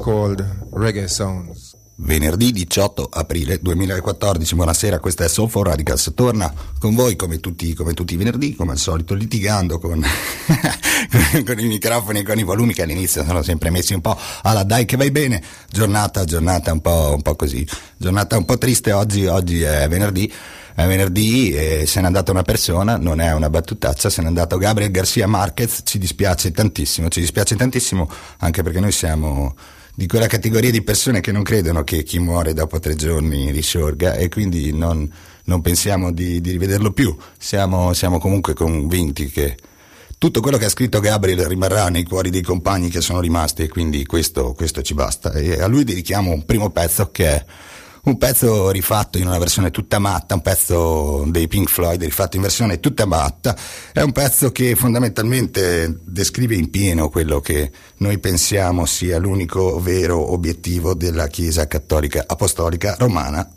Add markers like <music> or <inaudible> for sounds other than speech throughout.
Called Reggae Sounds. Venerdì 18 aprile 2014, buonasera, questa è Soul for Radicals, torna con voi come tutti, come tutti i venerdì, come al solito litigando con, <laughs> con, i microfoni e con i volumi che all'inizio sono sempre messi un po' alla dai che vai bene, giornata, giornata un po', un po così, giornata un po' triste. Oggi, oggi è venerdì, è venerdì e se n'è andata una persona, non è una battutaccia, se n'è andato Gabriel Garcia Marquez, ci dispiace tantissimo, ci dispiace tantissimo anche perché noi siamo di quella categoria di persone che non credono che chi muore dopo tre giorni risorga e quindi non, non pensiamo di, di, rivederlo più, siamo, siamo comunque convinti che tutto quello che ha scritto Gabriel rimarrà nei cuori dei compagni che sono rimasti e quindi questo, questo ci basta. E a lui dedichiamo un primo pezzo che è un pezzo rifatto in una versione tutta matta, un pezzo dei Pink Floyd rifatto in versione tutta matta, è un pezzo che fondamentalmente descrive in pieno quello che noi pensiamo sia l'unico vero obiettivo della Chiesa Cattolica Apostolica Romana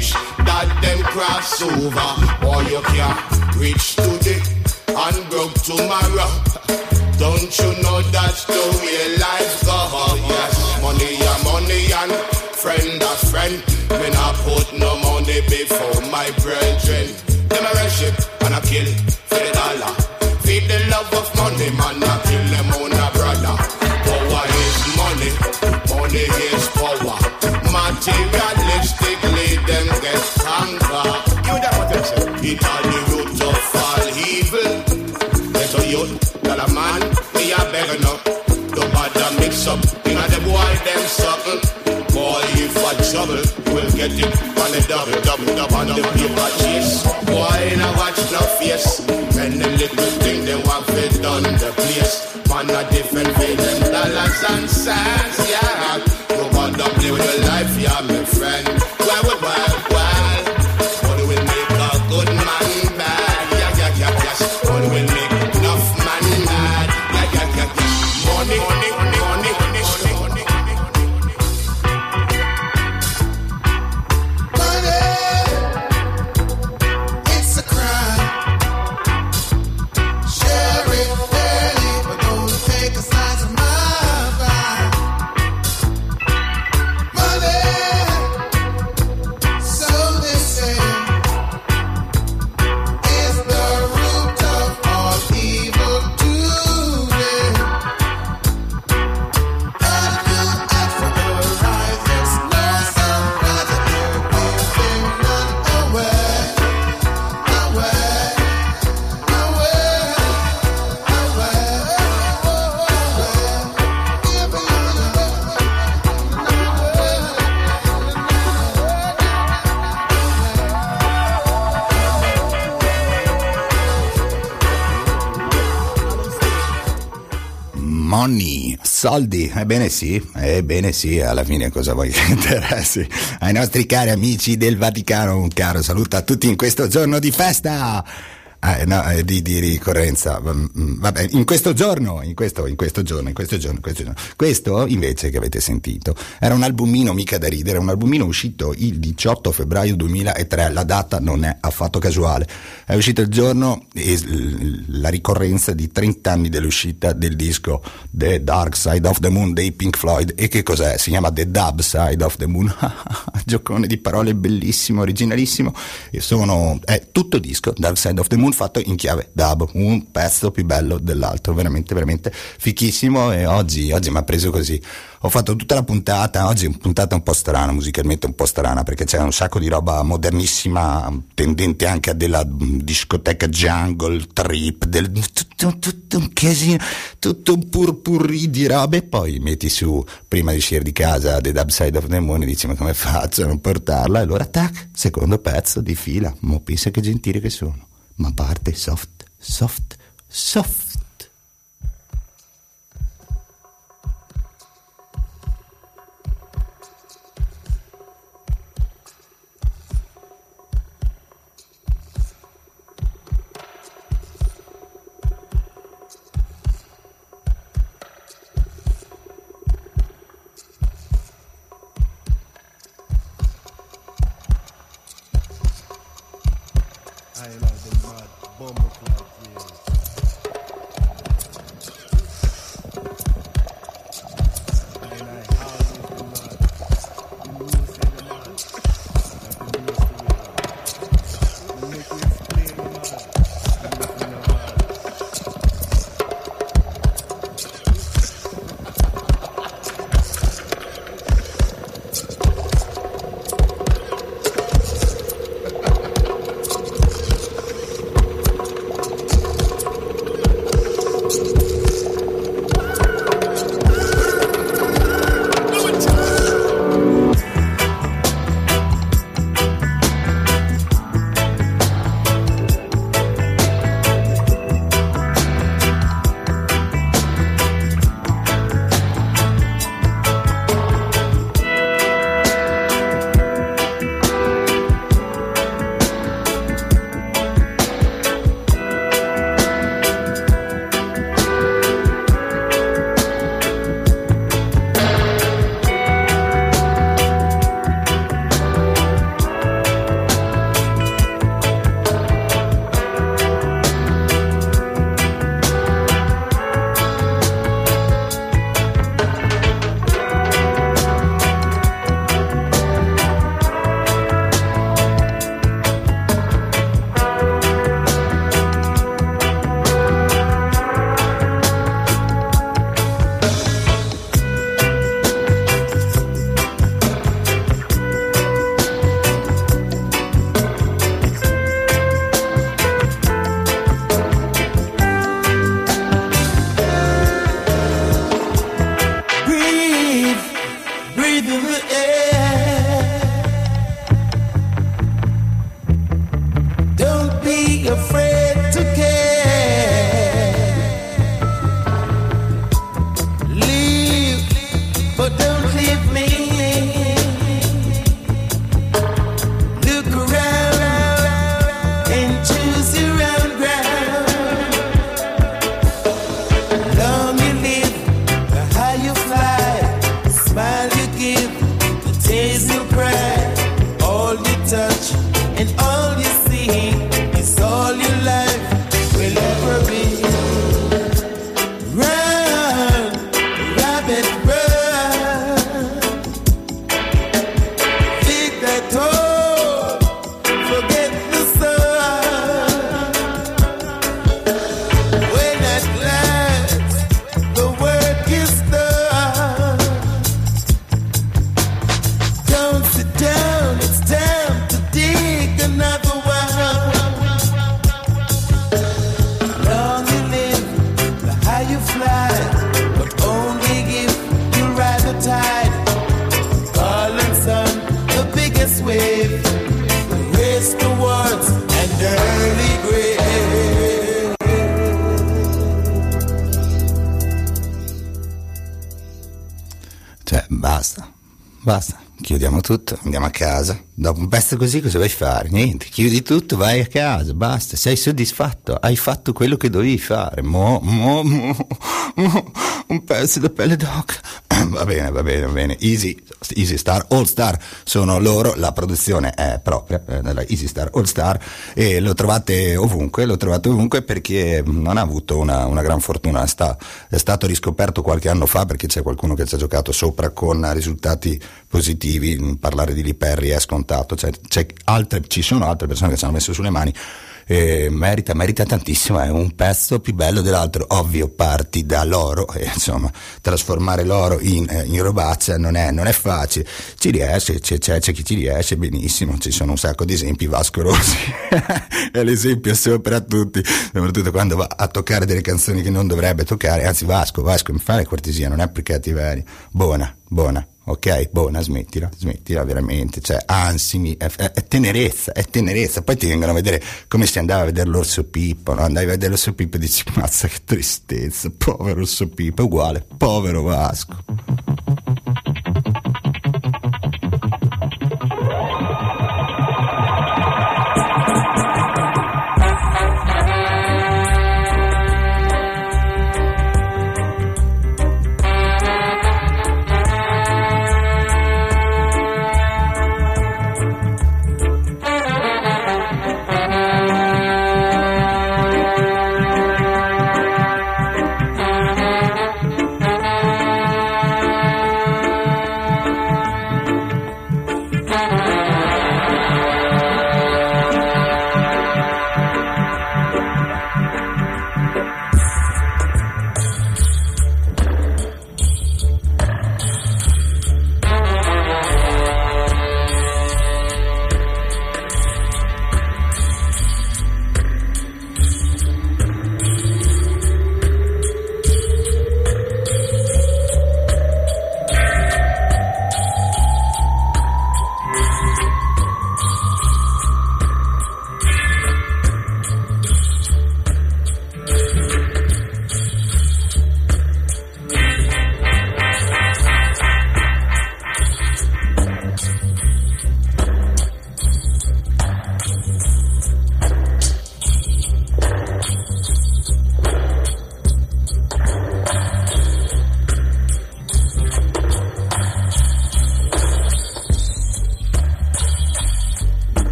the that them cross over. Boy, you can't reach today and broke tomorrow. Don't you know that's the way life goes? Yes, money a money and friend a friend. Me not put no money before my brethren. Up, you know the boy them something. Boy, if I trouble, you will get it on the double, double, double on the paper chase. Boy, now watch no face. When the little thing they want fit done the place. Man a different way than dollars and cents, yeah. No bother play with your life, yeah, my Money, soldi, ebbene sì, ebbene sì, alla fine cosa vuoi che interessi? Ai nostri cari amici del Vaticano un caro saluto a tutti in questo giorno di festa. Eh, no, eh, di, di ricorrenza, Mm, mm, vabbè, in questo giorno, in questo, in questo giorno, in questo giorno, in questo giorno. Questo invece che avete sentito era un albumino mica da ridere, un albumino uscito il 18 febbraio 2003, la data non è affatto casuale, è uscito il giorno e la ricorrenza di 30 anni dell'uscita del disco The Dark Side of the Moon dei Pink Floyd. E che cos'è? Si chiama The Dub Side of the Moon, <laughs> giocone di parole bellissimo, originalissimo. E sono, è tutto disco Dark Side of the Moon fatto in chiave dub, un pezzo più bello dell'altro, veramente veramente fichissimo e oggi, oggi mi ha preso così. Ho fatto tutta la puntata, oggi è una puntata un po' strana, musicalmente un po' strana, perché c'è un sacco di roba modernissima, tendente anche a della discoteca jungle, trip, del, tutto, tutto un casino, tutto un purpurri di robe, e poi metti su, prima di uscire di casa, The Dub Side of the Moon, e dici ma come faccio a non portarla? E allora tac, secondo pezzo di fila, ma pensa che gentile che sono, maar baard is soft, soft, soft. Andiamo a casa. Dopo un pezzo così cosa vuoi fare? Niente, chiudi tutto, vai a casa, basta. Sei soddisfatto, hai fatto quello che dovevi fare. Mo, mo, mo, mo un pezzo da pelle d'oca. <clears throat> Va bene, va bene, va bene. Easy, Easy Star, All Star sono loro, la produzione è propria eh, della Easy Star All Star e lo trovate ovunque, lo trovate ovunque perché non ha avuto una, una gran fortuna. Sta, è stato riscoperto qualche anno fa perché c'è qualcuno che ci ha giocato sopra con risultati positivi. Parlare di Liperri è scontato, cioè, altre, ci sono altre persone che ci hanno messo sulle mani eh, merita, merita tantissimo, è un pezzo più bello dell'altro, ovvio parti dall'oro e insomma trasformare l'oro in, eh, in robaccia non è, non è, facile, ci riesce, c'è, c'è, c'è, chi ci riesce benissimo, ci sono un sacco di esempi, Vasco Rossi <laughs> è l'esempio sopra tutti, soprattutto quando va a toccare delle canzoni che non dovrebbe toccare, anzi Vasco, Vasco mi fai la cortesia, non è perché cattiveria, buona, buona ok? Buona, smettila, smettila veramente, cioè è, è, è, tenerezza, è tenerezza, poi ti vengono a vedere come si andava a vedere l'orso Pippo, no? Andavi a vedere l'orso Pippo e dici, mazza che tristezza, povero orso Pippo, è uguale, povero Vasco.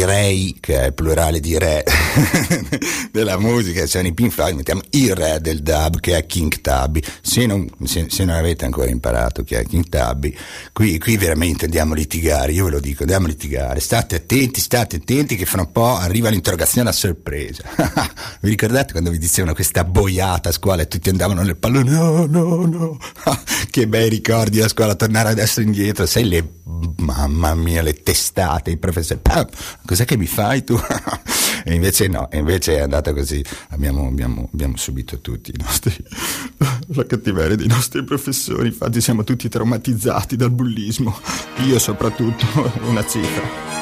I rei, che è il plurale di re <laughs> della musica, sono i Pink Floyd, mettiamo il re del dub che è King Tubby. Se non, se, se non avete ancora imparato chi è King Tubby, qui, qui veramente andiamo a litigare, io ve lo dico, andiamo a litigare, state attenti, state attenti che fra un po' arriva l'interrogazione a sorpresa. <laughs> vi ricordate quando vi dicevano questa boiata a scuola e tutti andavano nel pallone? No, no, no, che bei ricordi a scuola, tornare adesso indietro, sai le, mamma mia, le testate, i professori, ah, cos'è che mi fai tu? <laughs> e invece no, e invece è andata così, abbiamo, abbiamo, abbiamo subito tutti i nostri, <laughs> la cattiveria dei nostri professori, infatti siamo tutti traumatizzati dal bullismo, io soprattutto, <laughs> una cifra.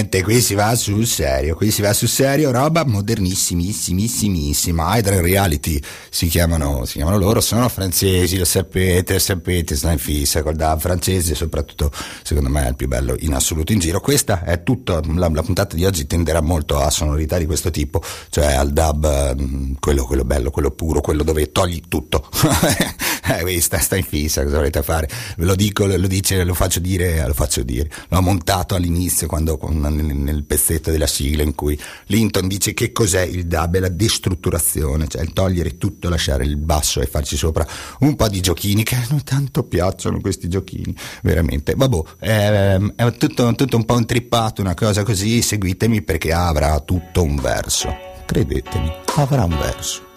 Pugnette, qui si va sul serio, qui si va sul serio, roba modernissimissimissima, Hydra Reality si chiamano, si chiamano loro, sono francesi, lo sapete, lo sapete, sta in fissa col DAV francese, soprattutto secondo me è il più bello in assoluto in giro. Questa è tutta, la, la puntata di oggi tenderà molto a sonorità di questo tipo, cioè al dub, quello, quello bello, quello puro, quello dove togli tutto. <laughs> eh, questa sta in fissa, cosa volete fare? Ve lo dico, lo dice, lo faccio dire, lo faccio dire. L'ho montato all'inizio quando nel pezzetto della sigla in cui Linton dice che cos'è il dub, è la destrutturazione, cioè il togliere tutto, lasciare il basso e farci sopra un po' di giochini che non tanto piacciono questi giochini, veramente. Vabbè, è, è tutto, tutto un po' intrippato, una cosa così, seguitemi perché avrà tutto un verso. Credetemi, avrà un verso.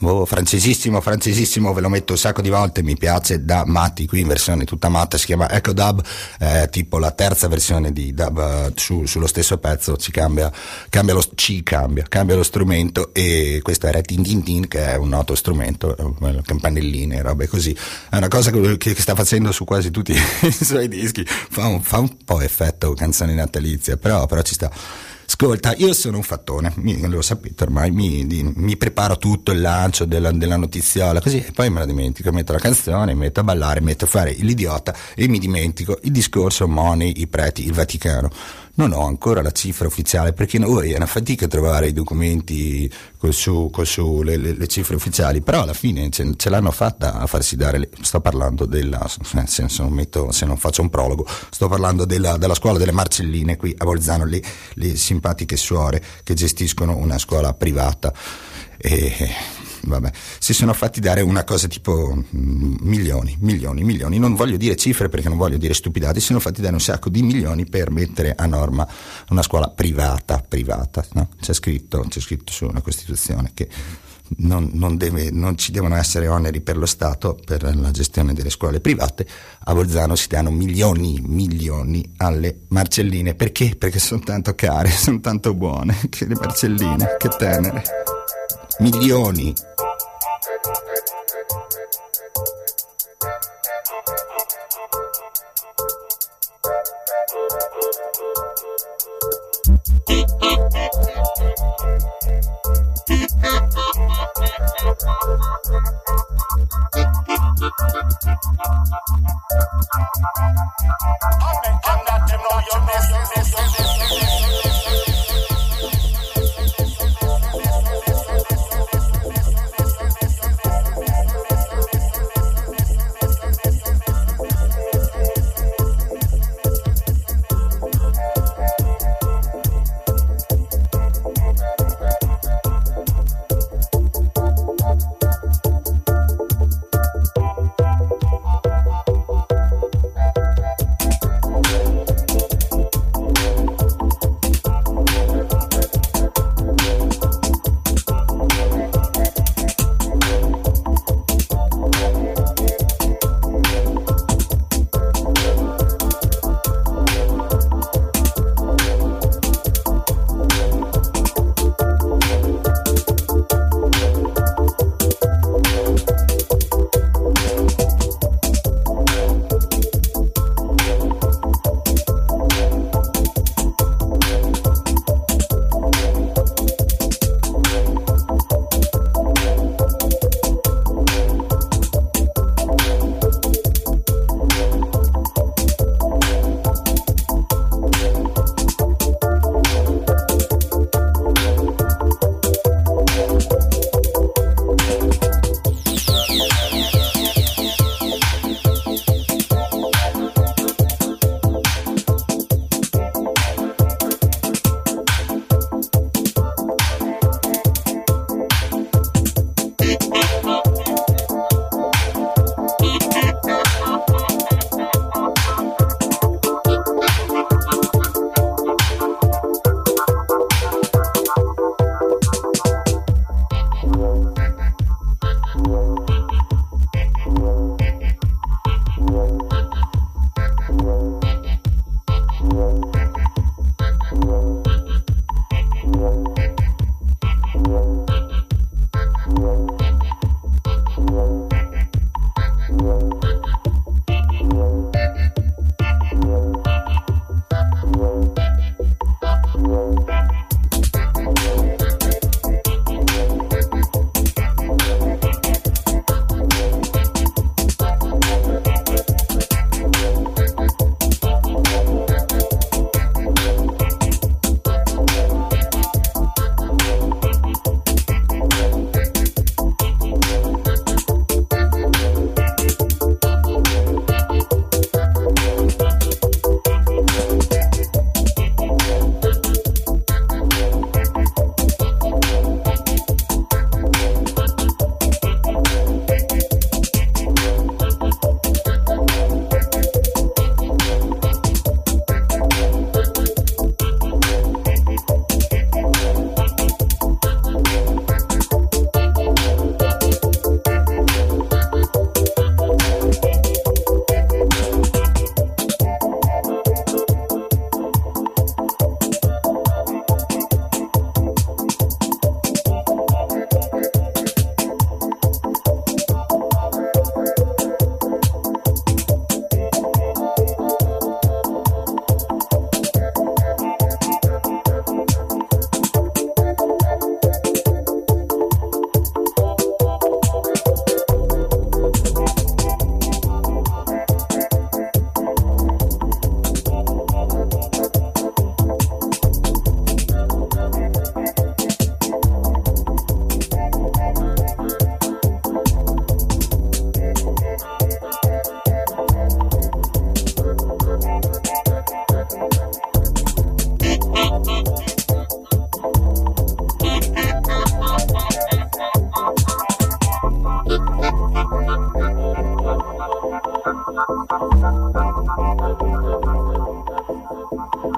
Canca, canca. Oh, francesissimo, francesissimo, ve lo metto un sacco di volte, mi piace da matti, qui in versione tutta matta, si chiama Echo Dub, eh, tipo la terza versione di dub eh, su- sullo stesso pezzo, ci cambia, cambia lo, ci cambia, cambia lo strumento e questo era Tin Tin Tin che è un noto strumento, eh, campanelline, robe così. È una cosa che, che sta facendo su quasi tutti <laughs> i suoi dischi, fa un, fa un po' effetto canzone natalizia, però, però ci sta. Ascolta, io sono un fattone, mi- lo sapete ormai, mi, di- mi preparo tutto il lancio della, della notiziola, così e poi me la dimentico, metto la canzone, metto a ballare, metto a fare l'idiota e mi dimentico il discorso Money, i preti, il Vaticano. Non ho ancora la cifra ufficiale perché noi è una fatica trovare i documenti su, su le, le- le cifre ufficiali, però alla fine ce, ce l'hanno fatta a farsi dare, le- sto parlando della, se non metto- se non faccio un prologo, sto parlando della, della scuola delle Marcelline qui a Bolzano, le, le simpatiche suore che gestiscono una scuola privata. E vabbè, si sono fatti dare una cosa tipo mm, milioni, milioni, milioni. Non voglio dire cifre perché non voglio dire stupidate, si sono fatti dare un sacco di milioni per mettere a norma una scuola privata, privata, no? C'è scritto, c'è scritto sulla Costituzione che non, non deve- non ci devono essere oneri per lo Stato per la gestione delle scuole private. A Bolzano si danno milioni, milioni alle marcelline. Perché? Perché sono tanto care, <laughs> sono tanto buone, che le marcelline, che tenere milioni. I'm not them, no, you're missing, missing, missing, missing.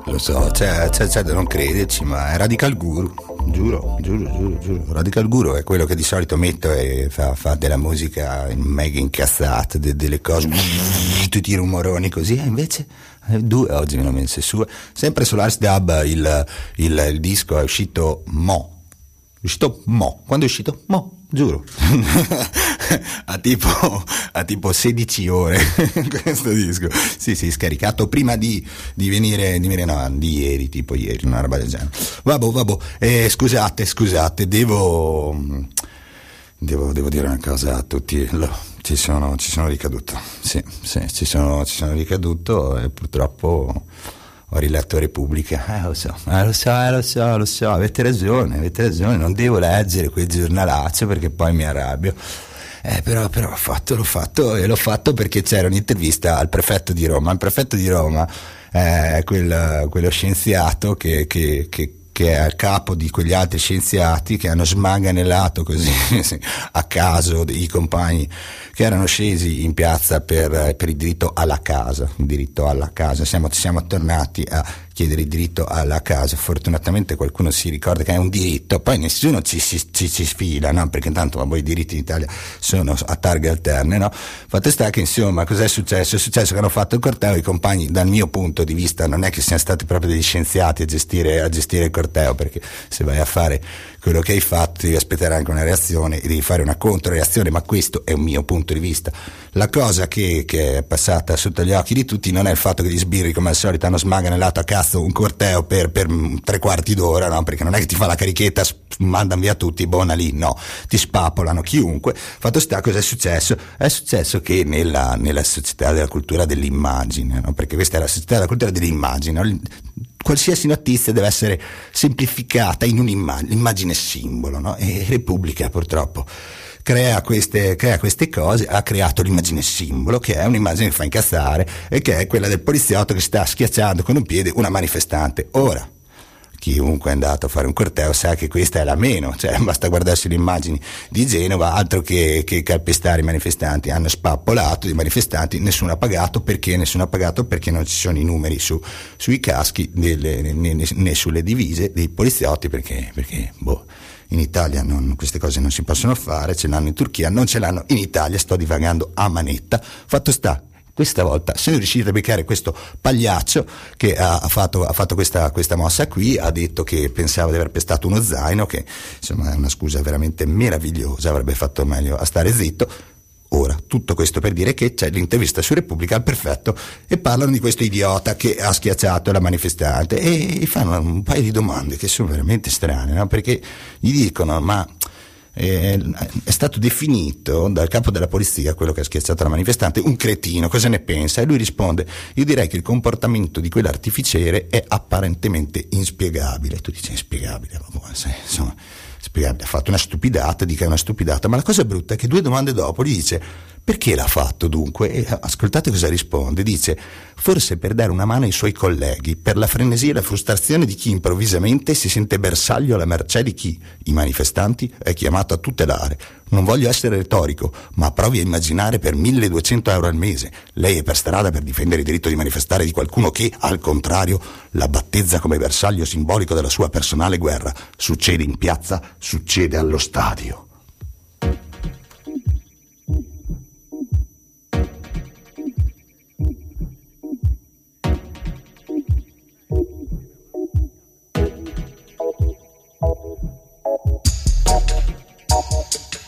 Lo so, c'è, c'è, c'è da non crederci, ma è Radical Guru. Giuro, giuro, giuro, giuro. Radical Guru è quello che di solito metto e fa, fa della musica mega incazzata, de- delle cose, <laughs> tutti i rumoroni così, e invece eh, due oggi me ne ho messe su. Sempre sull'Ars Dub il, il, il disco è uscito mo. È uscito mo. Quando è uscito? Mo, giuro. <laughs> a, tipo, a tipo 16 ore <laughs> questo disco. Sì, sì, scaricato prima di, di venire, di venire, no, di ieri, tipo ieri, una roba del genere. Vabbè, vabbè, eh, scusate, scusate, devo, devo, devo dire una cosa a tutti. Lo- ci sono, ci sono ricaduto, sì, sì, ci sono, ci sono ricaduto e purtroppo ho riletto Repubblica, eh lo so, eh, lo so, eh, lo so, lo so, avete ragione, avete ragione, non devo leggere quel giornalaccio perché poi mi arrabbio. Eh, però, però l'ho fatto, l'ho fatto e l'ho fatto perché c'era un'intervista al prefetto di Roma. Il prefetto di Roma eh, è quel- quello scienziato che, che- che- che è a capo di quegli altri scienziati che hanno smaganellato così <laughs> a caso i compagni che erano scesi in piazza per, per il diritto alla casa, il diritto alla casa. Siamo, siamo tornati a chiedere il diritto alla casa. Fortunatamente qualcuno si ricorda che è un diritto, poi nessuno ci, ci, ci, ci sfila, no? perché intanto ma, i diritti in Italia sono a targhe alterne. No? Fatto sta che insomma cos'è successo? È successo che hanno fatto il corteo, i compagni dal mio punto di vista non è che siano stati proprio degli scienziati a gestire, a gestire il corteo, perché se vai a fare quello che hai fatto devi aspettare anche una reazione e devi fare una controreazione, ma questo è un mio punto di vista. La cosa che, che è passata sotto gli occhi di tutti non è il fatto che gli sbirri come al solito hanno smaganellato a cazzo un corteo per, per tre quarti d'ora, no? perché non è che ti fa la carichetta, mandano via tutti, buona lì, no, ti spapolano chiunque. Fatto sta cosa è successo? È successo che nella, nella società della cultura dell'immagine, no? perché questa è la società della cultura dell'immagine, no? Qualsiasi notizia deve essere semplificata in un'immagine, immagine simbolo, no? e Repubblica purtroppo crea queste, crea queste cose, ha creato l'immagine simbolo, che è un'immagine che fa incazzare, e che è quella del poliziotto che sta schiacciando con un piede una manifestante. Ora, chiunque è andato a fare un corteo sa che questa è la meno, cioè <laughs> basta guardarsi le immagini di Genova, altro che, che calpestare i manifestanti, hanno spappolato i manifestanti, nessuno ha pagato perché nessuno ha pagato? Perché non ci sono i numeri su, sui caschi delle- né, né- sulle divise dei poliziotti perché, perché boh, in Italia non- queste cose non si possono fare, ce l'hanno in Turchia, non ce l'hanno in Italia, sto divagando a manetta, fatto sta questa volta sono riuscito a beccare questo pagliaccio che ha, fatto, ha fatto questa, questa mossa qui, ha detto che pensava di aver pestato uno zaino, che insomma è una scusa veramente meravigliosa, avrebbe fatto meglio a stare zitto. Ora, tutto questo per dire che c'è l'intervista su Repubblica al perfetto e parlano di questo idiota che ha schiacciato la manifestante e gli fanno un paio di domande che sono veramente strane, no? perché gli dicono ma eh, è stato definito dal capo della polizia, quello che ha schiacciato la manifestante, un cretino, cosa ne pensa? E lui risponde, io direi che il comportamento di quell'artificiere è apparentemente inspiegabile. Tu dici inspiegabile, ma insomma, spiegabile, ha fatto una stupidata, dica una stupidata, ma la cosa brutta è che due domande dopo gli dice, perché l'ha fatto dunque? E ascoltate cosa risponde, dice, forse per dare una mano ai suoi colleghi, per la frenesia e la frustrazione di chi improvvisamente si sente bersaglio alla mercé di chi, i manifestanti, è chiamato a tutelare. Non voglio essere retorico, ma provi a immaginare per 1200 euro al mese. Lei è per strada per difendere il diritto di manifestare di qualcuno che, al contrario, la battezza come bersaglio simbolico della sua personale guerra. Succede in piazza, succede allo stadio.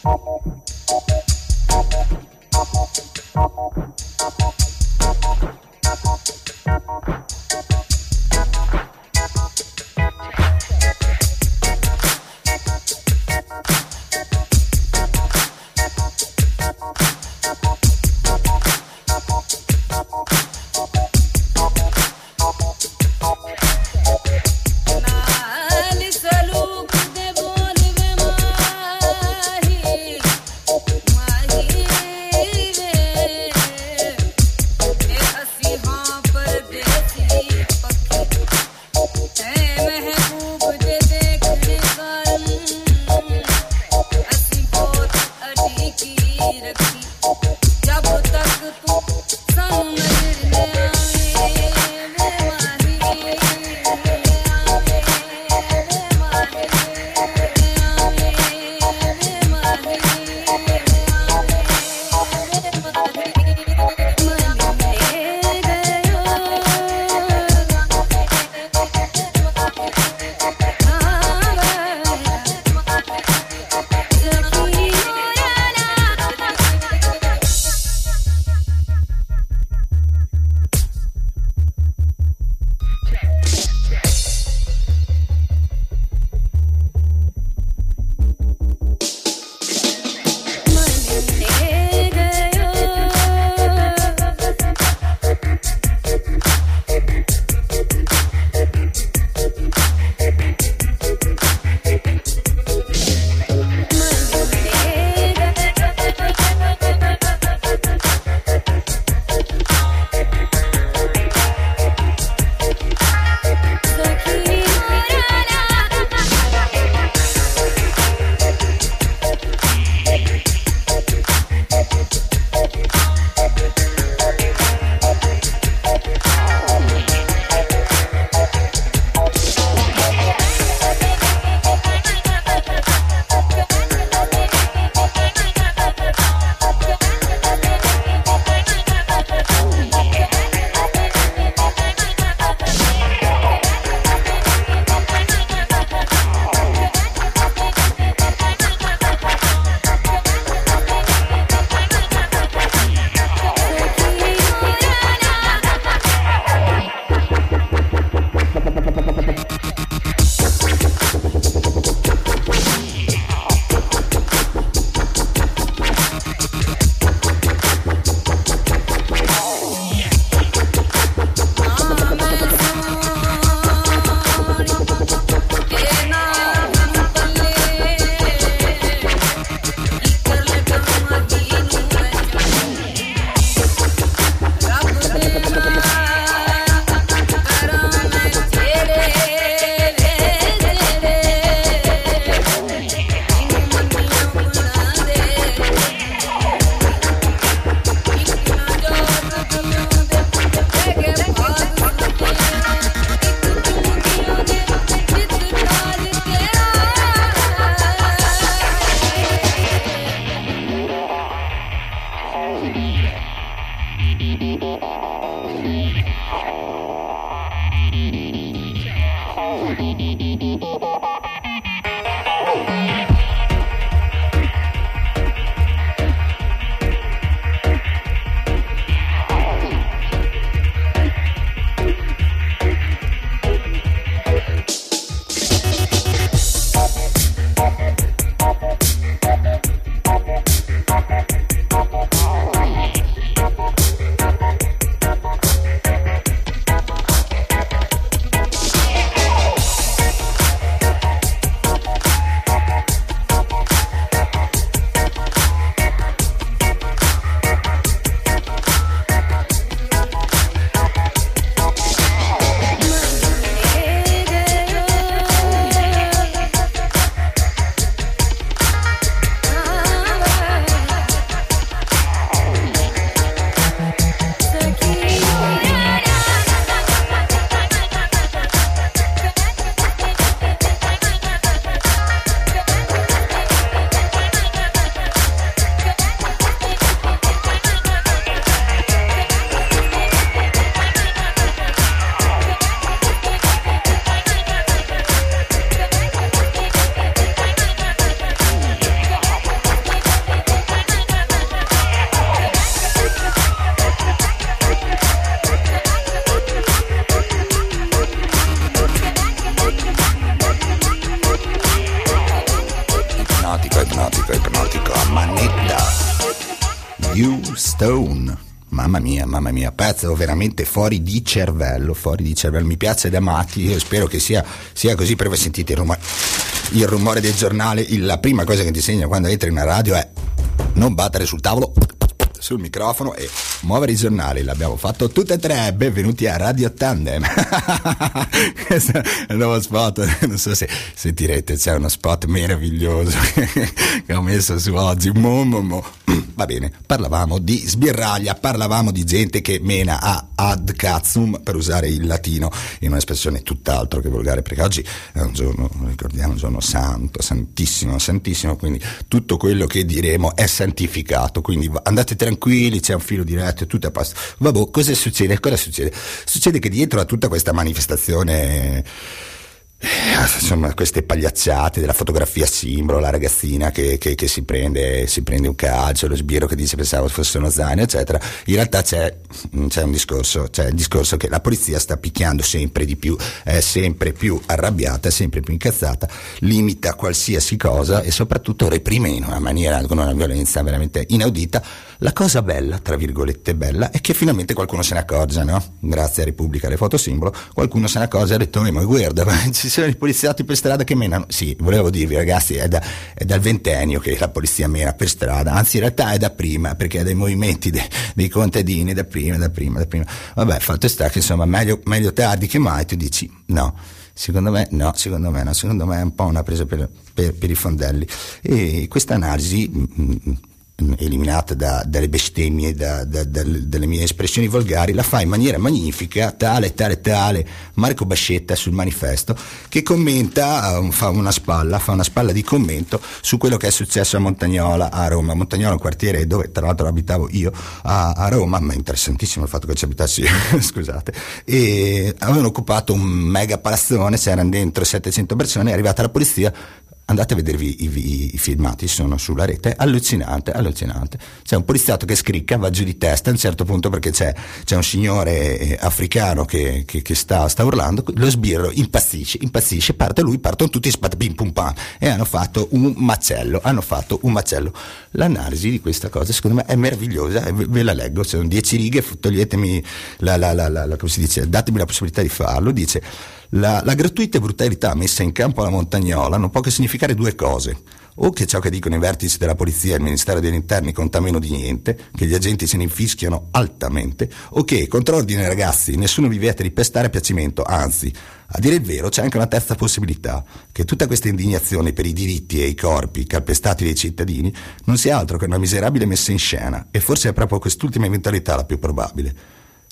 Thank you. Pezzo veramente fuori di cervello, fuori di cervello. Mi piace ed amati, io spero che sia, sia così, voi sentite il rumore, il rumore del giornale, il- la prima cosa che ti segna quando entri in una radio è non battere sul tavolo, sul microfono e muovere i giornali. L'abbiamo fatto tutte e tre. Benvenuti a Radio Tandem. <laughs> Questo è il nuovo spot. Non so se sentirete, c'è uno spot meraviglioso <laughs> che ho messo su oggi. Mo, mo, mo. <clears throat> Va bene, parlavamo di sbirraglia, parlavamo di gente che mena a ad cazzum, per usare il latino in un'espressione tutt'altro che volgare, perché oggi è un giorno, ricordiamo, un giorno santo, santissimo, santissimo, quindi tutto quello che diremo è santificato, quindi andate tranquilli, c'è un filo diretto, è tutto a posto. Vabbè, cosa succede? Cosa succede? Succede che dietro a tutta questa manifestazione eh, insomma queste pagliacciate della fotografia simbolo, la ragazzina che, che- che si, prende, si prende un calcio, lo sbirro che dice pensavo fosse uno zaino, eccetera. In realtà c'è, c'è un discorso, c'è il discorso che la polizia sta picchiando sempre di più, è sempre più arrabbiata, sempre più incazzata, limita qualsiasi cosa e soprattutto reprime in una maniera, con una violenza veramente inaudita. La cosa bella, tra virgolette bella, è che finalmente qualcuno se ne accorge, no? Grazie a Repubblica, le foto simbolo, qualcuno se ne accorge e ha detto, "Eh, ma guarda, ma <laughs> ci sono i poliziotti per strada che menano. Sì, volevo dirvi ragazzi, è, da- è dal ventennio che la polizia mena per strada, anzi in realtà è da prima, perché è dai movimenti de- dei contadini, da prima, da prima, da prima. Vabbè, fatto sta che insomma meglio, meglio tardi che mai, tu dici no. Secondo me no, secondo me no, secondo me è un po' una presa per, per- per i fondelli. E questa analisi mm, mm, eliminata da- dalle bestemmie, da- da- dal- dalle mie espressioni volgari, la fa in maniera magnifica, tale, tale, tale, Marco Bascetta sul manifesto, che commenta, eh, fa una spalla, fa una spalla di commento su quello che è successo a Montagnola, a Roma. Montagnola è un quartiere dove tra l'altro abitavo io a, a Roma, ma è interessantissimo il fatto che ci abitassi, <laughs> scusate, e avevano occupato un mega palazzone, c'erano dentro 700 persone, è arrivata la polizia, andate a vedervi i, i- i filmati, sono sulla rete, allucinante, allucinante. C'è un poliziotto che scricca, va giù di testa a un certo punto perché c'è, c'è un signore eh, africano che, che- che sta, sta urlando, lo sbirro impazzisce, impazzisce, parte lui, partono tutti spatapim pum pam e hanno fatto un macello, hanno fatto un macello. L'analisi di questa cosa secondo me è meravigliosa, e ve, ve la leggo, sono dieci righe, f- toglietemi la, la, la- la- come si dice, datemi la possibilità di farlo, dice la, la gratuita brutalità messa in campo alla Montagnola non può che significare due cose. O che ciò che dicono i vertici della polizia e il Ministero degli Interni conta meno di niente, che gli agenti se ne infischiano altamente, o che, contro ordine ragazzi, nessuno vi vieta di pestare a piacimento, anzi, a dire il vero c'è anche una terza possibilità, che tutta questa indignazione per i diritti e i corpi calpestati dai cittadini non sia altro che una miserabile messa in scena, e forse è proprio quest'ultima eventualità la più probabile.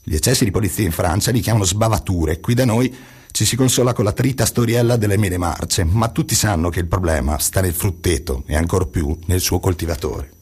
Gli eccessi di polizia in Francia li chiamano sbavature, qui da noi ci si consola con la trita storiella delle mele marce, ma tutti sanno che il problema sta nel frutteto e ancor più nel suo coltivatore.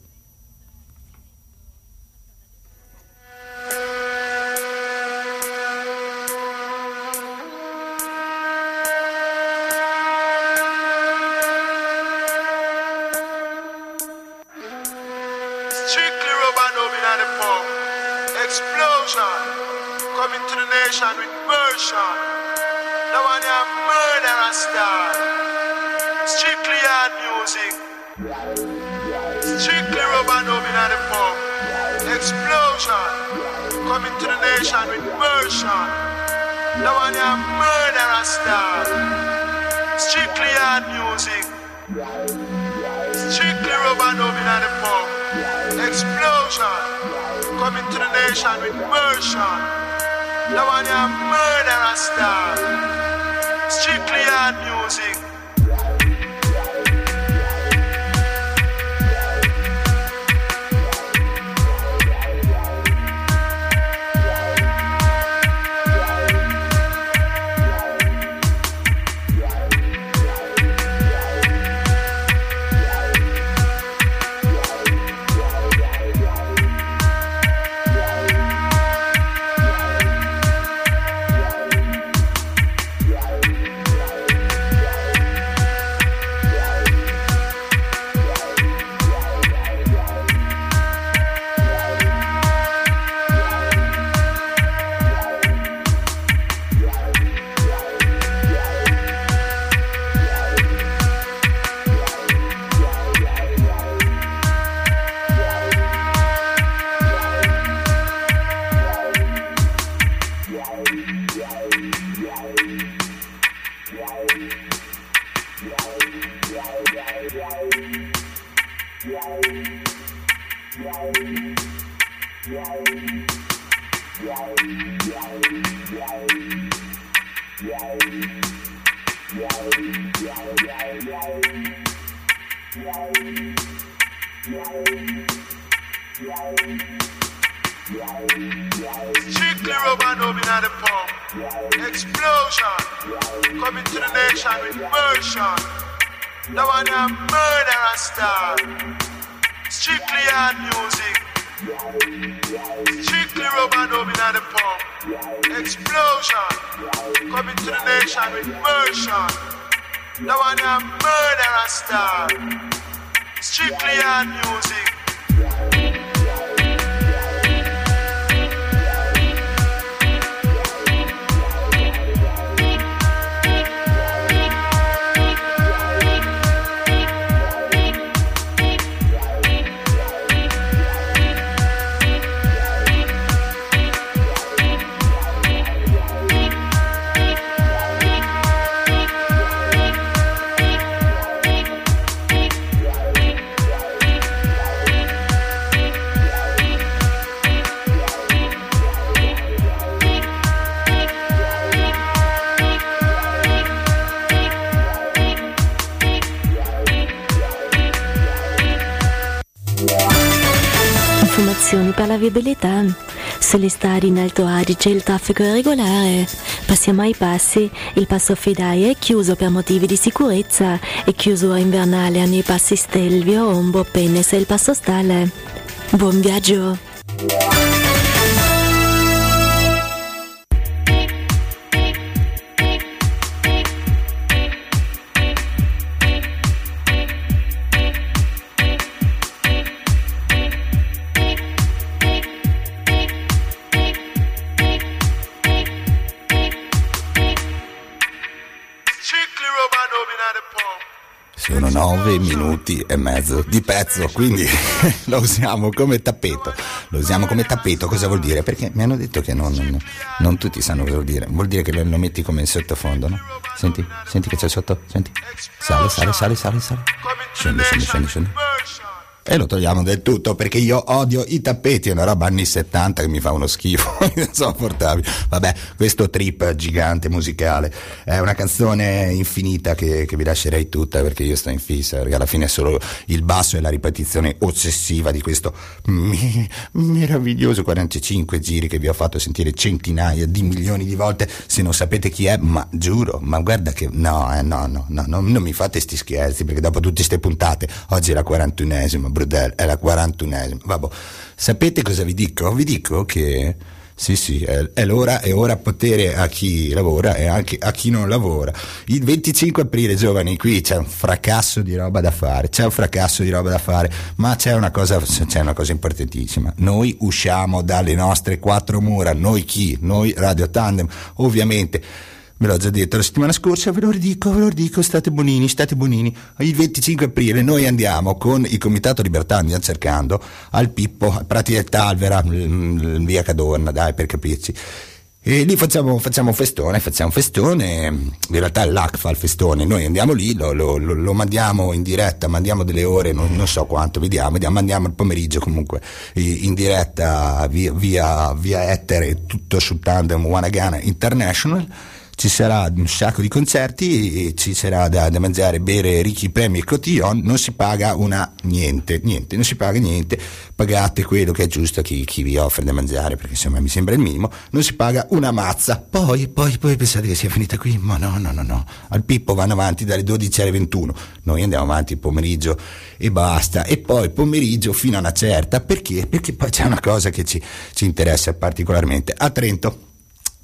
Coming to the nation with version. Now one a murderer style. Strictly hard music. Strictly rubber dubbing on the pump. Explosion. Coming to the nation with version. Now one a murderer style. Strictly hard music. Alto Adige il traffico è regolare. Passiamo ai passi. Il passo Fedaia è chiuso per motivi di sicurezza e chiusura invernale nei passi Stelvio, Ombo, Pennes e il passo Stale. Buon viaggio! Sono nove minuti e mezzo di pezzo, quindi <laughs> lo usiamo come tappeto. Lo usiamo come tappeto, cosa vuol dire? Perché mi hanno detto che non, non- non tutti sanno cosa vuol dire. Vuol dire che lo, metti come in sottofondo, no? Senti, senti che c'è sotto, senti. Sale, sale, sale, sale, sale. Coming to Scende, scende. E lo togliamo del tutto perché io odio i tappeti, è una roba anni 70 che mi fa uno schifo, <laughs> insopportabile. Vabbè, questo trip gigante musicale è una canzone infinita che, che vi lascerei tutta perché io sto in fissa, perché alla fine è solo il basso e la ripetizione ossessiva di questo mi- meraviglioso 45 giri che vi ho fatto sentire centinaia di milioni di volte. Se non sapete chi è, ma giuro, ma guarda che no, eh, no, no, no, no, non mi fate sti scherzi perché dopo tutte ste puntate, oggi è la 41esima, Brudel, è la 41esima. Vabbè, sapete cosa vi dico? Vi dico che sì, sì, è, è l'ora, è ora potere a chi lavora e anche a chi non lavora. Il 25 aprile, giovani, qui c'è un fracasso di roba da fare, c'è un fracasso di roba da fare, ma c'è una cosa, c'è una cosa importantissima. Noi usciamo dalle nostre quattro mura, noi chi? Noi Radio Tandem, ovviamente. Ve l'ho già detto la settimana scorsa, ve lo ridico, ve lo ridico, state buonini, state buonini. Il 25 aprile noi andiamo con il Comitato Libertà, andiamo cercando al Pippo, a Prati del Talvera, via Cadorna, dai, per capirci. E lì facciamo, facciamo festone, facciamo un festone, in realtà l'AC fa il festone, noi andiamo lì, lo, lo- lo- mandiamo in diretta, mandiamo delle ore, non, non so quanto, vediamo, vediamo, mandiamo il pomeriggio comunque in diretta via, via, via etere, tutto su Tandem Wanagana International ci sarà un sacco di concerti e ci sarà da, da mangiare, bere ricchi premi e cotillon, non si paga una niente, niente, non si paga niente, pagate quello che è giusto a chi, chi vi offre da mangiare, perché insomma mi sembra il minimo, non si paga una mazza, poi, poi, poi pensate che sia finita qui? Ma no, no, no, no, al Pippo vanno avanti dalle 12 alle 21, noi andiamo avanti il pomeriggio e basta, e poi pomeriggio fino a una certa, perché? Perché poi c'è una cosa che ci, ci interessa particolarmente, a Trento.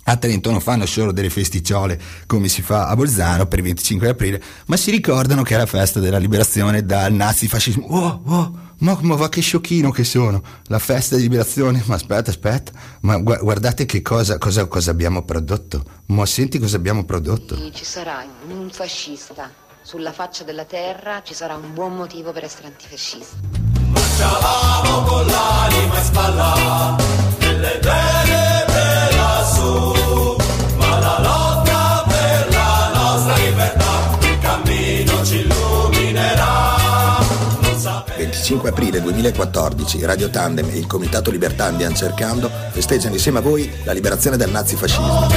A Trento non fanno solo delle festicciole come si fa a Bolzano per il 25 aprile, ma si ricordano che è la festa della liberazione dal nazifascismo. Oh, oh, ma, ma va che sciocchino che sono! La festa di liberazione, ma aspetta, aspetta, ma gua- guardate che cosa, cosa, cosa abbiamo prodotto. Ma senti cosa abbiamo prodotto. Ci sarà un fascista sulla faccia della terra, ci sarà un buon motivo per essere antifascisti. 25 aprile 2014 Radio Tandem e il Comitato Libertandian Cercando festeggiano insieme a voi la liberazione dal nazifascismo.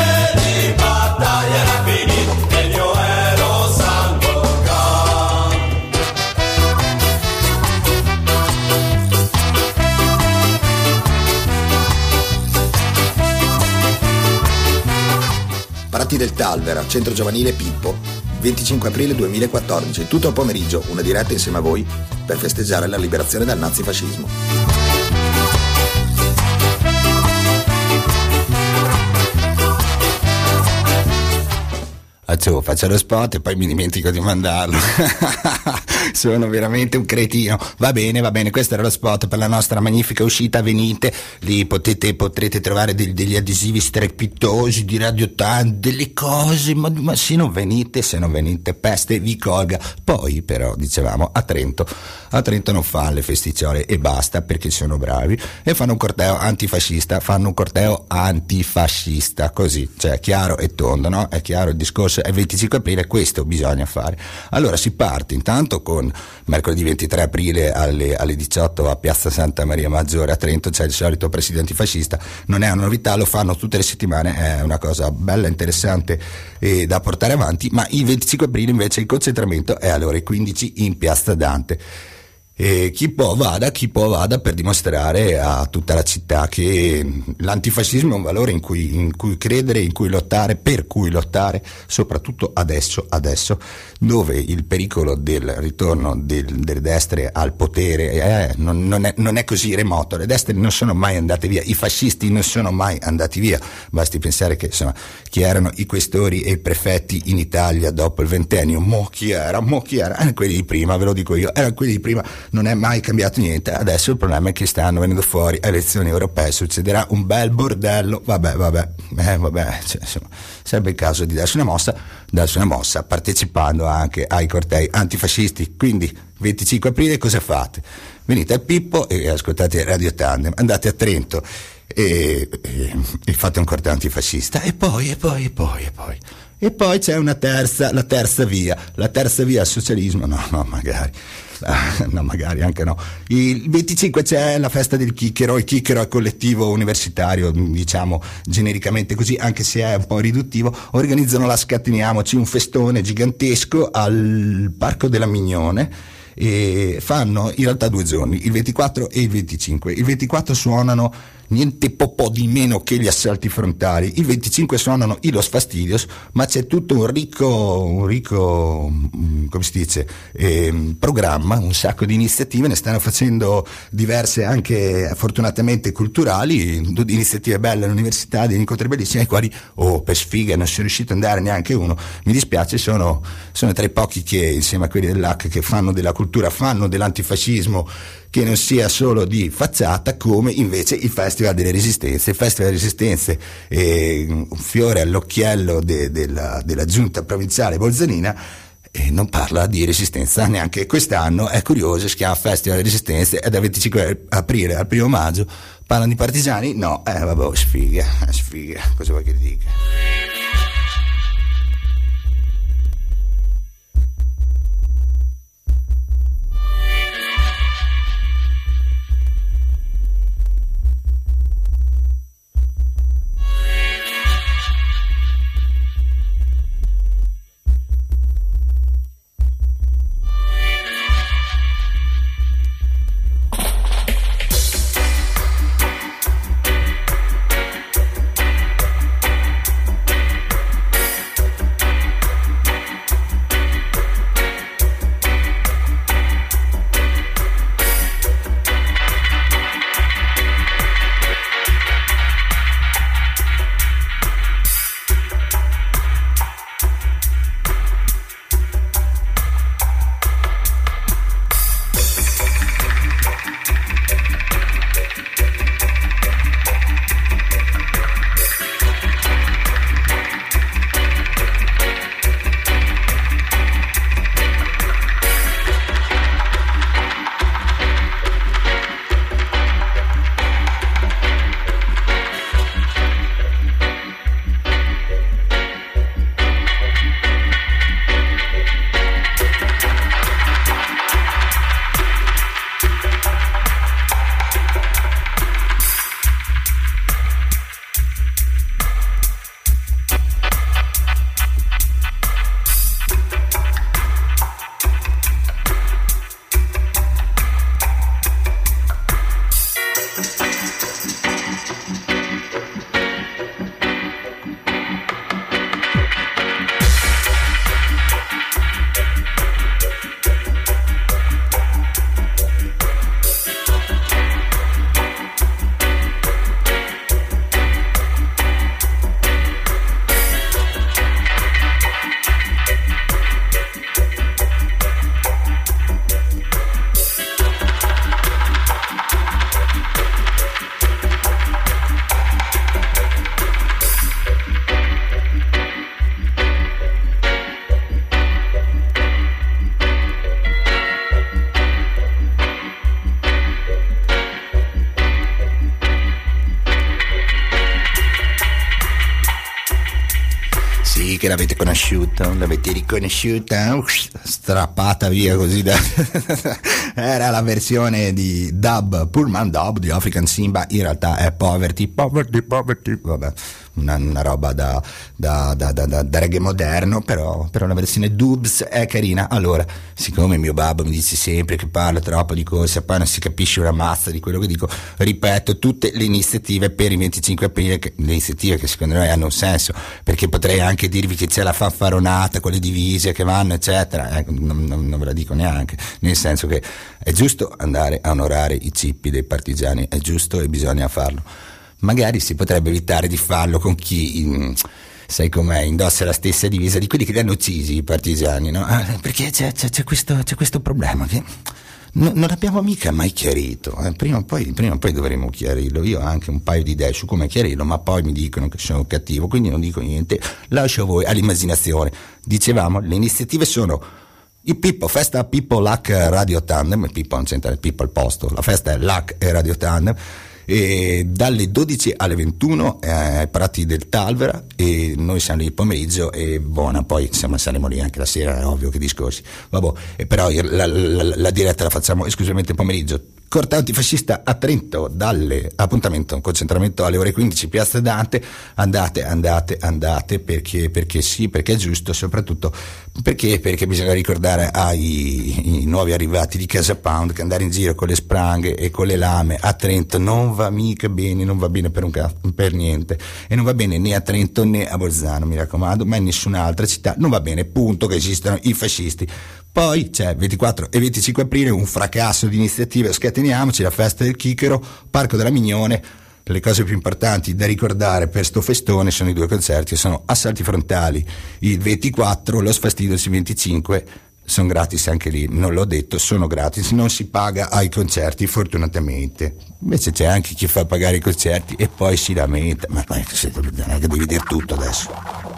Del Talvera, Centro Giovanile Pippo, 25 aprile 2014, tutto il pomeriggio, una diretta insieme a voi per festeggiare la liberazione dal nazifascismo. Faccio, faccio lo spot e poi mi dimentico di mandarlo. <laughs> Sono veramente un cretino. Va bene, va bene, questo era lo spot per la nostra magnifica uscita. Venite, lì potete, potrete trovare degli, degli adesivi strepitosi di Radio Tan, delle cose, ma, ma se non venite, se non venite, peste vi colga. Poi però, dicevamo, a Trento, a Trento non fanno le festicciole e basta perché sono bravi e fanno un corteo antifascista, fanno un corteo antifascista, così, cioè chiaro e tondo, no? È chiaro il discorso, è il 25 aprile, questo bisogna fare. Allora si parte intanto con mercoledì 23 aprile alle, alle 18 a Piazza Santa Maria Maggiore a Trento, c'è il solito presidente fascista, non è una novità, lo fanno tutte le settimane, è una cosa bella, interessante e da portare avanti, ma il 25 aprile invece il concentramento è alle ore 15 in Piazza Dante. E chi può vada, chi può vada per dimostrare a tutta la città che l'antifascismo è un valore in cui, in cui credere, in cui lottare, per cui lottare, soprattutto adesso, adesso, dove il pericolo del ritorno del- delle destre al potere eh, non, non è, non è così remoto. Le destre non sono mai andate via, i fascisti non sono mai andati via. Basti pensare che insomma, chi erano i questori e i prefetti in Italia dopo il ventennio, mo chi era, mo chi era, erano quelli di prima, ve lo dico io, erano quelli di prima, non è mai cambiato niente. Adesso il problema è che stanno venendo fuori elezioni europee, succederà un bel bordello, vabbè, vabbè, eh, vabbè, cioè, insomma, sarebbe il caso di darsi una mossa, darsi una mossa partecipando anche ai cortei antifascisti. Quindi 25 aprile cosa fate? Venite al Pippo e ascoltate Radio Tandem, andate a Trento e, e- e fate un corteo antifascista e poi, e poi, e poi, e poi. E poi c'è una terza, la terza via, la terza via al socialismo, no, no, magari. <laughs> No, magari anche no. Il 25 c'è la festa del chicchero, il chicchero è collettivo universitario, diciamo genericamente così, anche se è un po' riduttivo. Organizzano la Scattiniamoci, un festone gigantesco al Parco della Mignone e fanno in realtà due giorni, il 24 e il 25. Il 24 suonano niente po' di meno che gli assalti frontali, il 25 suonano i Los Fastidios, ma c'è tutto un ricco, un ricco mm, come si dice, ehm, programma, un sacco di iniziative, ne stanno facendo diverse anche fortunatamente culturali, iniziative belle all'università, degli incontri bellissimi ai quali, oh, per sfiga non sono riuscito ad andare neanche uno, mi dispiace, sono, sono tra i pochi che insieme a quelli dell'AC che fanno della cultura, fanno dell'antifascismo, che non sia solo di facciata come invece il Festival delle Resistenze. Il Festival delle Resistenze è un fiore all'occhiello de- della, della giunta provinciale bolzanina e non parla di resistenza neanche quest'anno, è curioso, si chiama Festival delle Resistenze, è dal 25 aprile al 1 maggio, parlano di partigiani? No, eh vabbè, sfiga, <laughs> sfiga, cosa vuoi che ti dica? L'avete conosciuto, l'avete riconosciuta, Ush, strappata via così da... <laughs> era la versione di dub, Pullman dub di African Simba, in realtà è Poverty, Poverty, Poverty, vabbè, una, una roba da, da, da, da, reggae moderno, però, però la versione dubs è carina. Allora, siccome mio babbo mi dice sempre che parlo troppo di cose, poi non si capisce una mazza di quello che dico, ripeto tutte le iniziative per il 25 aprile, che, le iniziative che secondo noi hanno un senso, perché potrei anche dirvi che c'è la fanfaronata con le divise che vanno, eccetera, ecco, non, non- non ve la dico neanche, nel senso che è giusto andare a onorare i cippi dei partigiani, è giusto e bisogna farlo. Magari si potrebbe evitare di farlo con chi... mm, Sai com'è, indossa la stessa divisa di quelli che li hanno uccisi i partigiani, no? Ah, perché c'è, c'è- c'è questo, c'è questo problema che no- non abbiamo mica mai chiarito. eh. Prima, o poi, prima o poi dovremo chiarirlo. Io ho anche un paio di idee su come chiarirlo, ma poi mi dicono che sono cattivo, quindi non dico niente. Lascio a voi all'immaginazione. Dicevamo, le iniziative sono il Pippo, festa Pippo Lac Radio Tandem, Pippo non c'entra Pippo al posto, la festa è Lac e Radio Tandem, e dalle 12 alle 21 eh, ai Prati del Talvera e noi siamo lì il pomeriggio e buona, poi insomma saremo lì anche la sera, è ovvio che discorsi. Vabbè, e però il- la, la- la diretta la facciamo esclusivamente il pomeriggio. Corte antifascista a Trento, dalle appuntamento, concentramento alle ore 15, Piazza Dante, andate, andate, andate, perché, perché sì, perché è giusto, soprattutto perché, perché bisogna ricordare ai nuovi arrivati di Casa Pound che andare in giro con le spranghe e con le lame a Trento non va mica bene, non va bene per, un ca- per niente, e non va bene né a Trento né a Bolzano, mi raccomando, ma in nessun'altra città non va bene, punto che esistono i fascisti. Poi c'è 24 e 25 aprile un fracasso di iniziative, scateniamoci, la festa del Chichero, Parco della Mignone, le cose più importanti da ricordare per sto festone sono i due concerti, sono Assalti Frontali il 24, Lo Sfastidios il 25, sono gratis anche lì, non l'ho detto, sono gratis, non si paga ai concerti fortunatamente. Invece c'è anche chi fa pagare i concerti e poi si lamenta, ma che devi dire tutto adesso.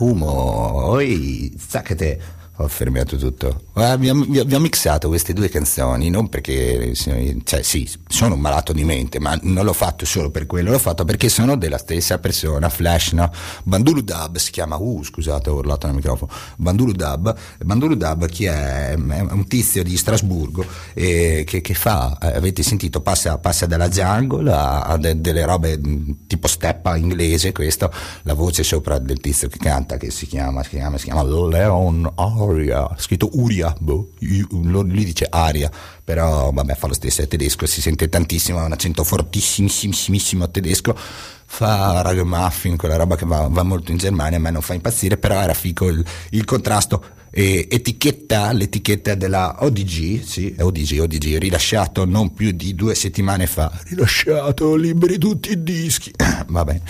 humo. Hoy, sáquete. Ho fermato tutto. Vi ho mixato queste due canzoni, non perché, cioè sì, sono un malato di mente, ma non l'ho fatto solo per quello, l'ho fatto perché sono della stessa persona, Flash, no? Bandulu Dub si chiama, uh scusate ho urlato nel microfono, Bandulu Dub, Bandulu Dub chi è? È un tizio di Strasburgo eh, che, che fa, eh, avete sentito, passa, passa dalla jungle a, a de- delle robe mh, tipo steppa inglese, questo, la voce sopra del tizio che canta, che si chiama, si chiama, si chiama Leon Aria, scritto Uria, boh, lui dice Aria, però vabbè fa lo stesso, è tedesco, si sente tantissimo, ha un accento fortissimissimo tedesco, fa ragamuffin, quella roba che va, va molto in Germania, a me non fa impazzire, però era fico il, il contrasto. E etichetta, l'etichetta della ODG, sì, ODG, ODG, rilasciato non più di due settimane fa, rilasciato, liberi tutti i dischi, <coughs> va bene.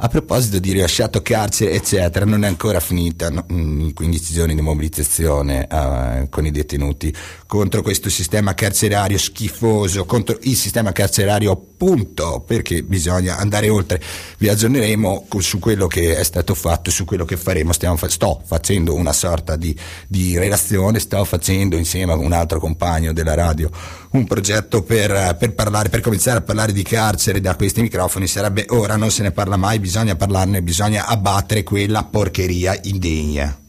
A proposito di rilasciato carcere, eccetera, non è ancora finita i 15 giorni di mobilitazione eh, con i detenuti contro questo sistema carcerario schifoso, contro il sistema carcerario punto, perché bisogna andare oltre. Vi aggiorneremo su quello che è stato fatto, su quello che faremo. Fa- sto facendo una sorta di, di relazione, sto facendo insieme a un altro compagno della radio un progetto per, per parlare, per cominciare a parlare di carcere da questi microfoni. Sarebbe ora, non se ne parla mai, bisogna parlarne, bisogna abbattere quella porcheria indegna.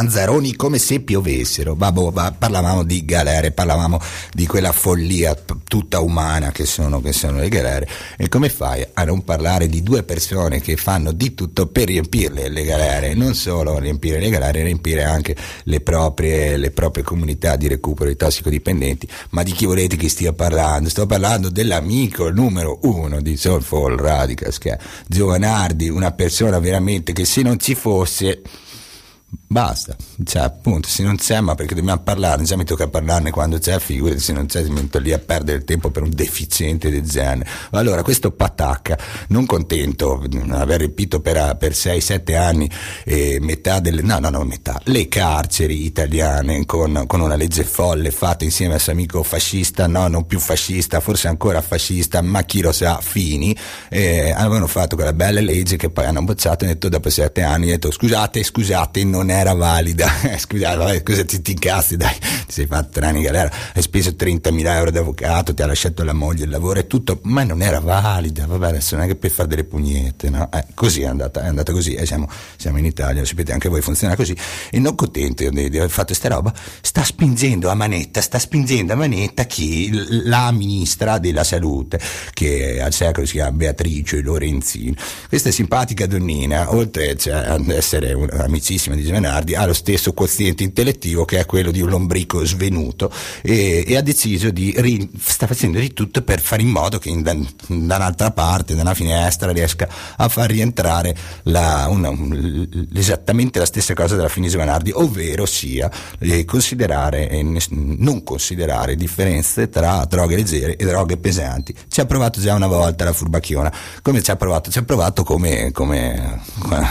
Zanzaroni come se piovessero. Vabbè, va, parlavamo di galere, parlavamo di quella follia tutta umana che sono, che sono le galere. E come fai a non parlare di due persone che fanno di tutto per riempirle le galere? Non solo riempire le galere, riempire anche le proprie, le proprie comunità di recupero di tossicodipendenti. Ma di chi volete che stia parlando? Sto parlando dell'amico numero uno di Soulful Radicals, che è Giovanardi, una persona veramente che se non ci fosse basta, cioè appunto se non c'è ma perché dobbiamo parlarne, già mi tocca parlarne quando c'è, figurati se non c'è mi metto lì a perdere il tempo per un deficiente del genere. Allora questo Patacca, non contento di aver riempito per, per 6-7 anni eh, metà delle, no no no metà, le carceri italiane con, con una legge folle fatta insieme al suo amico fascista, no non più fascista, forse ancora fascista, ma chi lo sa, Fini, eh, avevano fatto quella bella legge che poi hanno bocciato e detto dopo 7 anni, detto scusate, scusate, non era valida, <laughs> scusate, vabbè, cosa ti, ti incassi, dai, ti sei fatto tre anni galera, hai speso 30.000 euro d'avvocato, ti ha lasciato la moglie, il lavoro e tutto, ma non era valida, vabbè, adesso non è che per fare delle pugnette, no? Eh, così è andata, è andata così, e siamo, siamo in Italia, lo sapete anche voi, funziona così, e non contento di, di aver fatto questa roba, sta spingendo a manetta, sta spingendo a manetta chi? La ministra della salute, che al secolo si chiama Beatrice Lorenzini. Questa simpatica donnina, oltre cioè, ad essere un'amicissima di Giovanardi, ha lo stesso quoziente intellettivo che è quello di un lombrico svenuto e, e ha deciso di, ri, sta facendo di tutto per fare in modo che in, da, un'altra parte, da una finestra, riesca a far rientrare la, una, esattamente la stessa cosa della fine Giovanardi, ovvero sia eh, considerare e non considerare differenze tra droghe leggere e droghe pesanti. Ci ha provato già una volta la furbacchiona, come ci ha provato? Ci ha provato come, come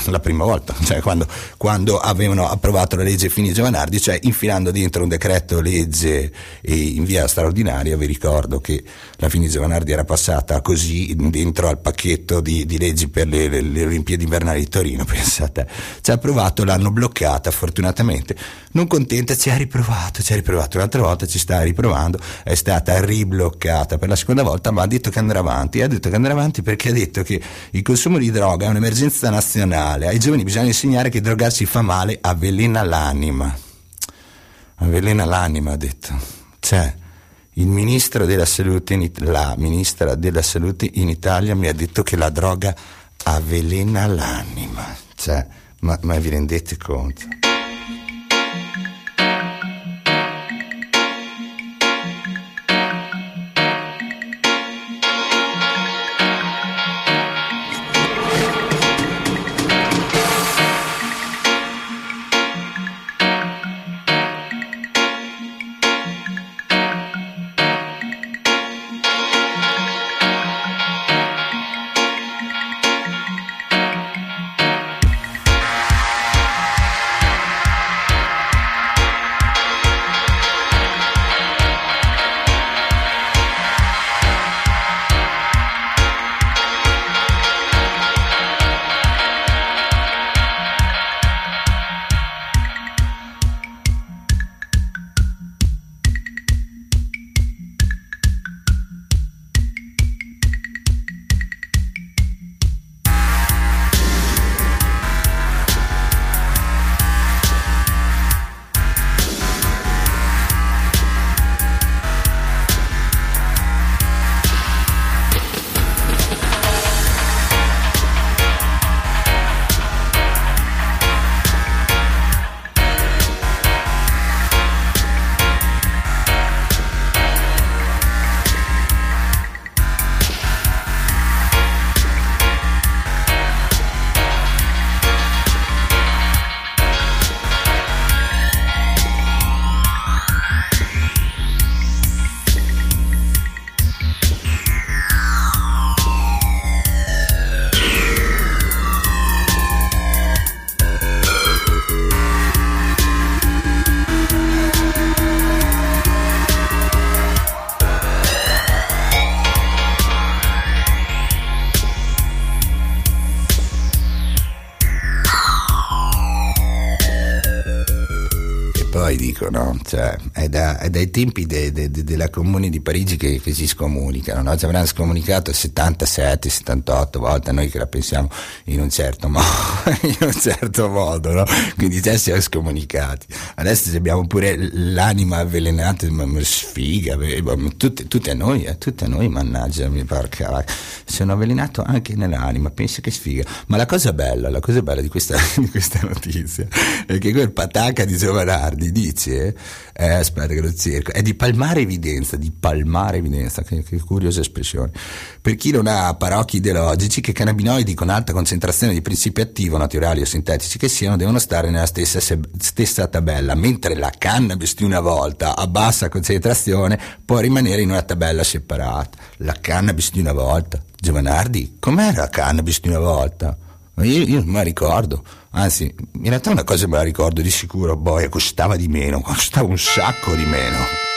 la prima volta, cioè quando, quando avevano approvato la legge Fini Giovanardi, cioè infilando dentro un decreto legge in via straordinaria, vi ricordo che la Fini Giovanardi era passata così dentro al pacchetto di, di leggi per le, le, le, Olimpiadi invernali di Torino, <laughs> pensate, ci ha approvato, l'hanno bloccata fortunatamente, non contenta ci ha riprovato, ci ha riprovato. Un'altra volta, ci sta riprovando, è stata ribloccata per la seconda volta, ma ha detto che andrà avanti, ha detto che andrà avanti perché ha detto che il consumo di droga è un'emergenza nazionale, ai giovani bisogna insegnare che drogarsi fa male, avvelena l'anima. avvelena l'anima, ha detto. Cioè, il ministro della salute, in la ministra della salute in Italia mi ha detto che la droga avvelena l'anima. Cioè, ma, ma vi rendete conto? Dai tempi de- de- de- della Comune di Parigi che, che si scomunicano, no? ci avranno scomunicato 77, 78 volte, noi che la pensiamo in un certo modo, <laughs> un certo modo, no? quindi già siamo scomunicati. Adesso abbiamo pure l'anima avvelenata, ma, ma sfiga, ma tutte, tutte noi, eh, tutte noi, mannaggia, mi porca, sono avvelenato anche nell'anima, pensa che sfiga. Ma la cosa bella, la cosa bella di questa, <laughs> di questa notizia è che quel patacca di Giovanardi dice, eh, aspetta che lo cerco, è di palmare evidenza, di palmare evidenza, che, che curiosa espressione. Per chi non ha paraocchi ideologici, che cannabinoidi con alta concentrazione di principi attivo, naturali o sintetici che siano, devono stare nella stessa, se- stessa tabella, mentre la cannabis di una volta a bassa concentrazione può rimanere in una tabella separata. La cannabis di una volta. Giovanardi, com'era la cannabis di una volta? Io, io non me la ricordo, anzi, in realtà una cosa me la ricordo di sicuro, boia, costava di meno, costava un sacco di meno.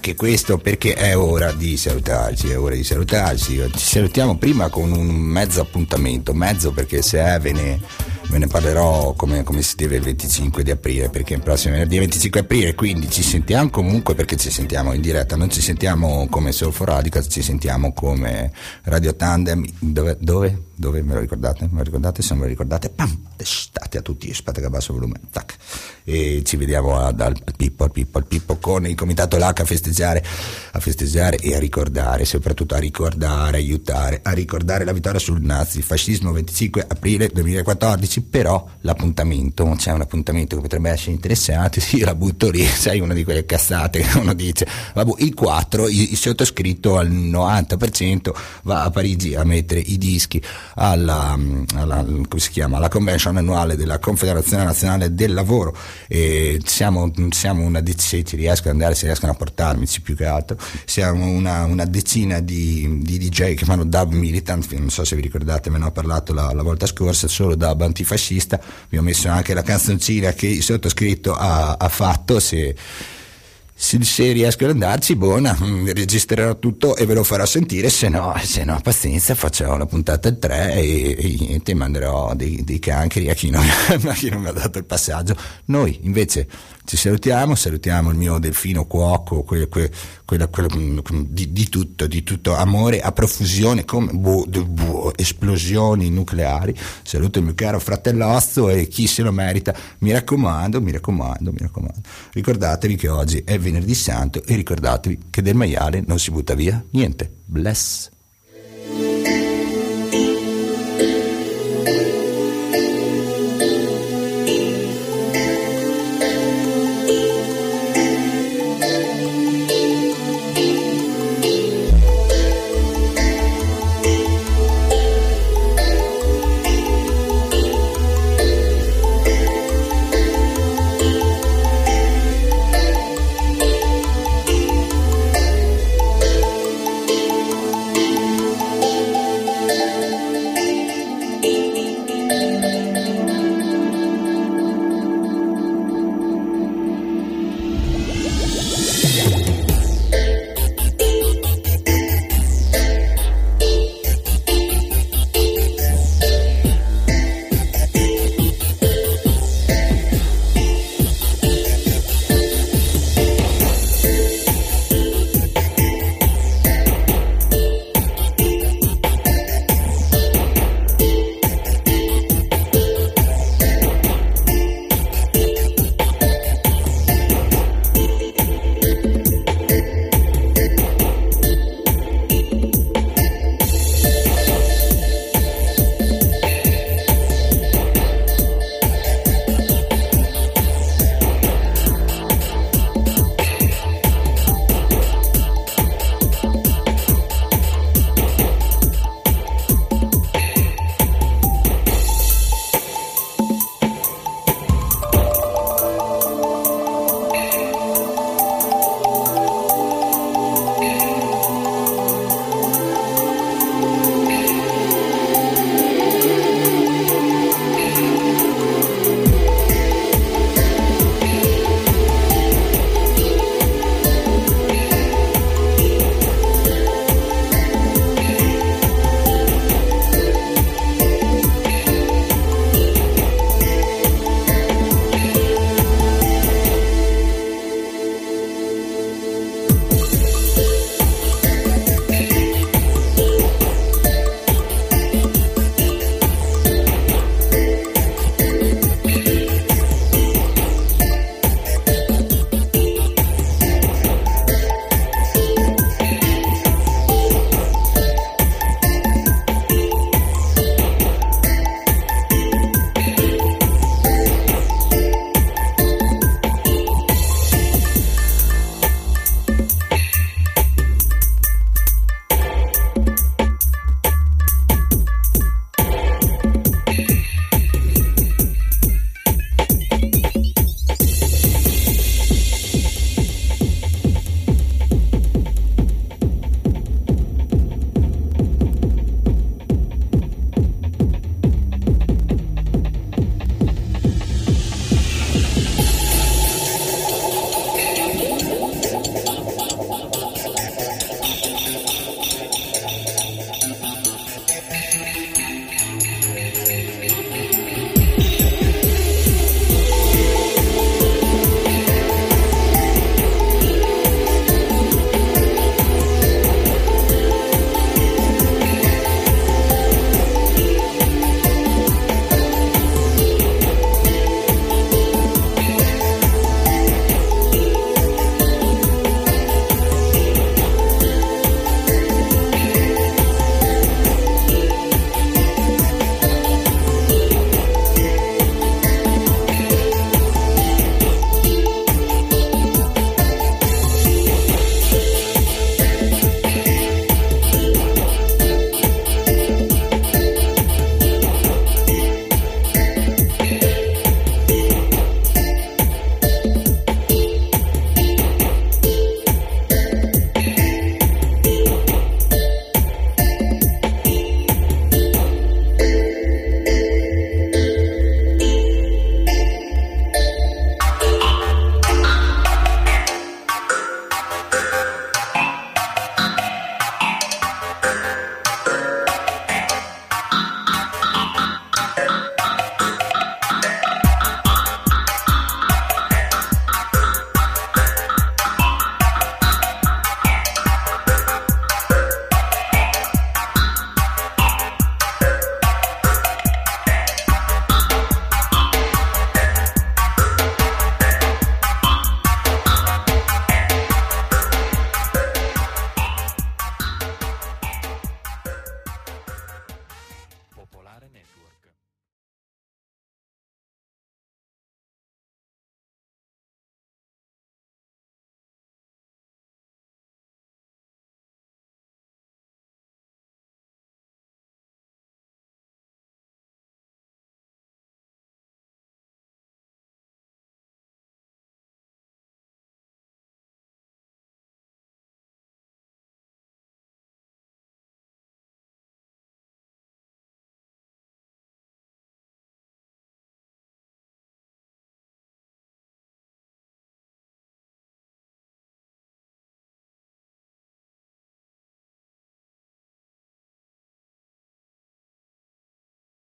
Anche questo perché è ora di salutarci, è ora di salutarci. Ci salutiamo prima con un mezzo appuntamento, mezzo perché se è ve ne, ve ne parlerò come, come si deve il 25 di aprile, perché il prossimo venerdì è 25 aprile, quindi ci sentiamo comunque perché ci sentiamo in diretta, non ci sentiamo come Soul for Radicals, ci sentiamo come Radio Tandem, dove? dove? Dove me lo ricordate? Me lo ricordate? Se non me lo ricordate, pam, state a tutti, aspetta che abbasso il volume, tac. E ci vediamo a- dal Pippo al Pippo al Pippo con il comitato LAC a festeggiare, a festeggiare e a ricordare, soprattutto a ricordare, aiutare, a ricordare la vittoria sul nazifascismo 25 aprile 2014, però l'appuntamento, c'è un appuntamento che potrebbe essere interessante, <laughs> sì, la butto lì, sai, una di quelle cazzate che uno dice, vabbè, il 4, il, il sottoscritto al 90% va a Parigi a mettere i dischi alla, alla, chiama, alla convention annuale della Confederazione Nazionale del Lavoro. E siamo, siamo una decina, ci riescono ad andare, se riescono a portarmici più che altro, siamo una, una decina di, di DJ che fanno dub militant, non so se vi ricordate, me ne ho parlato la, la volta scorsa, solo dub antifascista, vi ho messo anche la canzoncina che il sottoscritto ha, ha fatto, se se, se riesco ad andarci, buona, mm, registrerò tutto e ve lo farò sentire, se no, se no pazienza, facciamo la puntata al 3 e, e niente, manderò dei, dei cancri a chi, non, <laughs> a chi non mi ha dato il passaggio. Noi invece ci salutiamo, salutiamo il mio delfino cuoco, que, que, quella, quella, mm, di, di tutto, di tutto, amore a profusione, come de- boh, esplosioni nucleari. Saluto il mio caro fratellozzo e chi se lo merita, mi raccomando, mi raccomando, mi raccomando. Ricordatevi che oggi è venerdì santo e ricordatevi che del maiale non si butta via niente. Bless.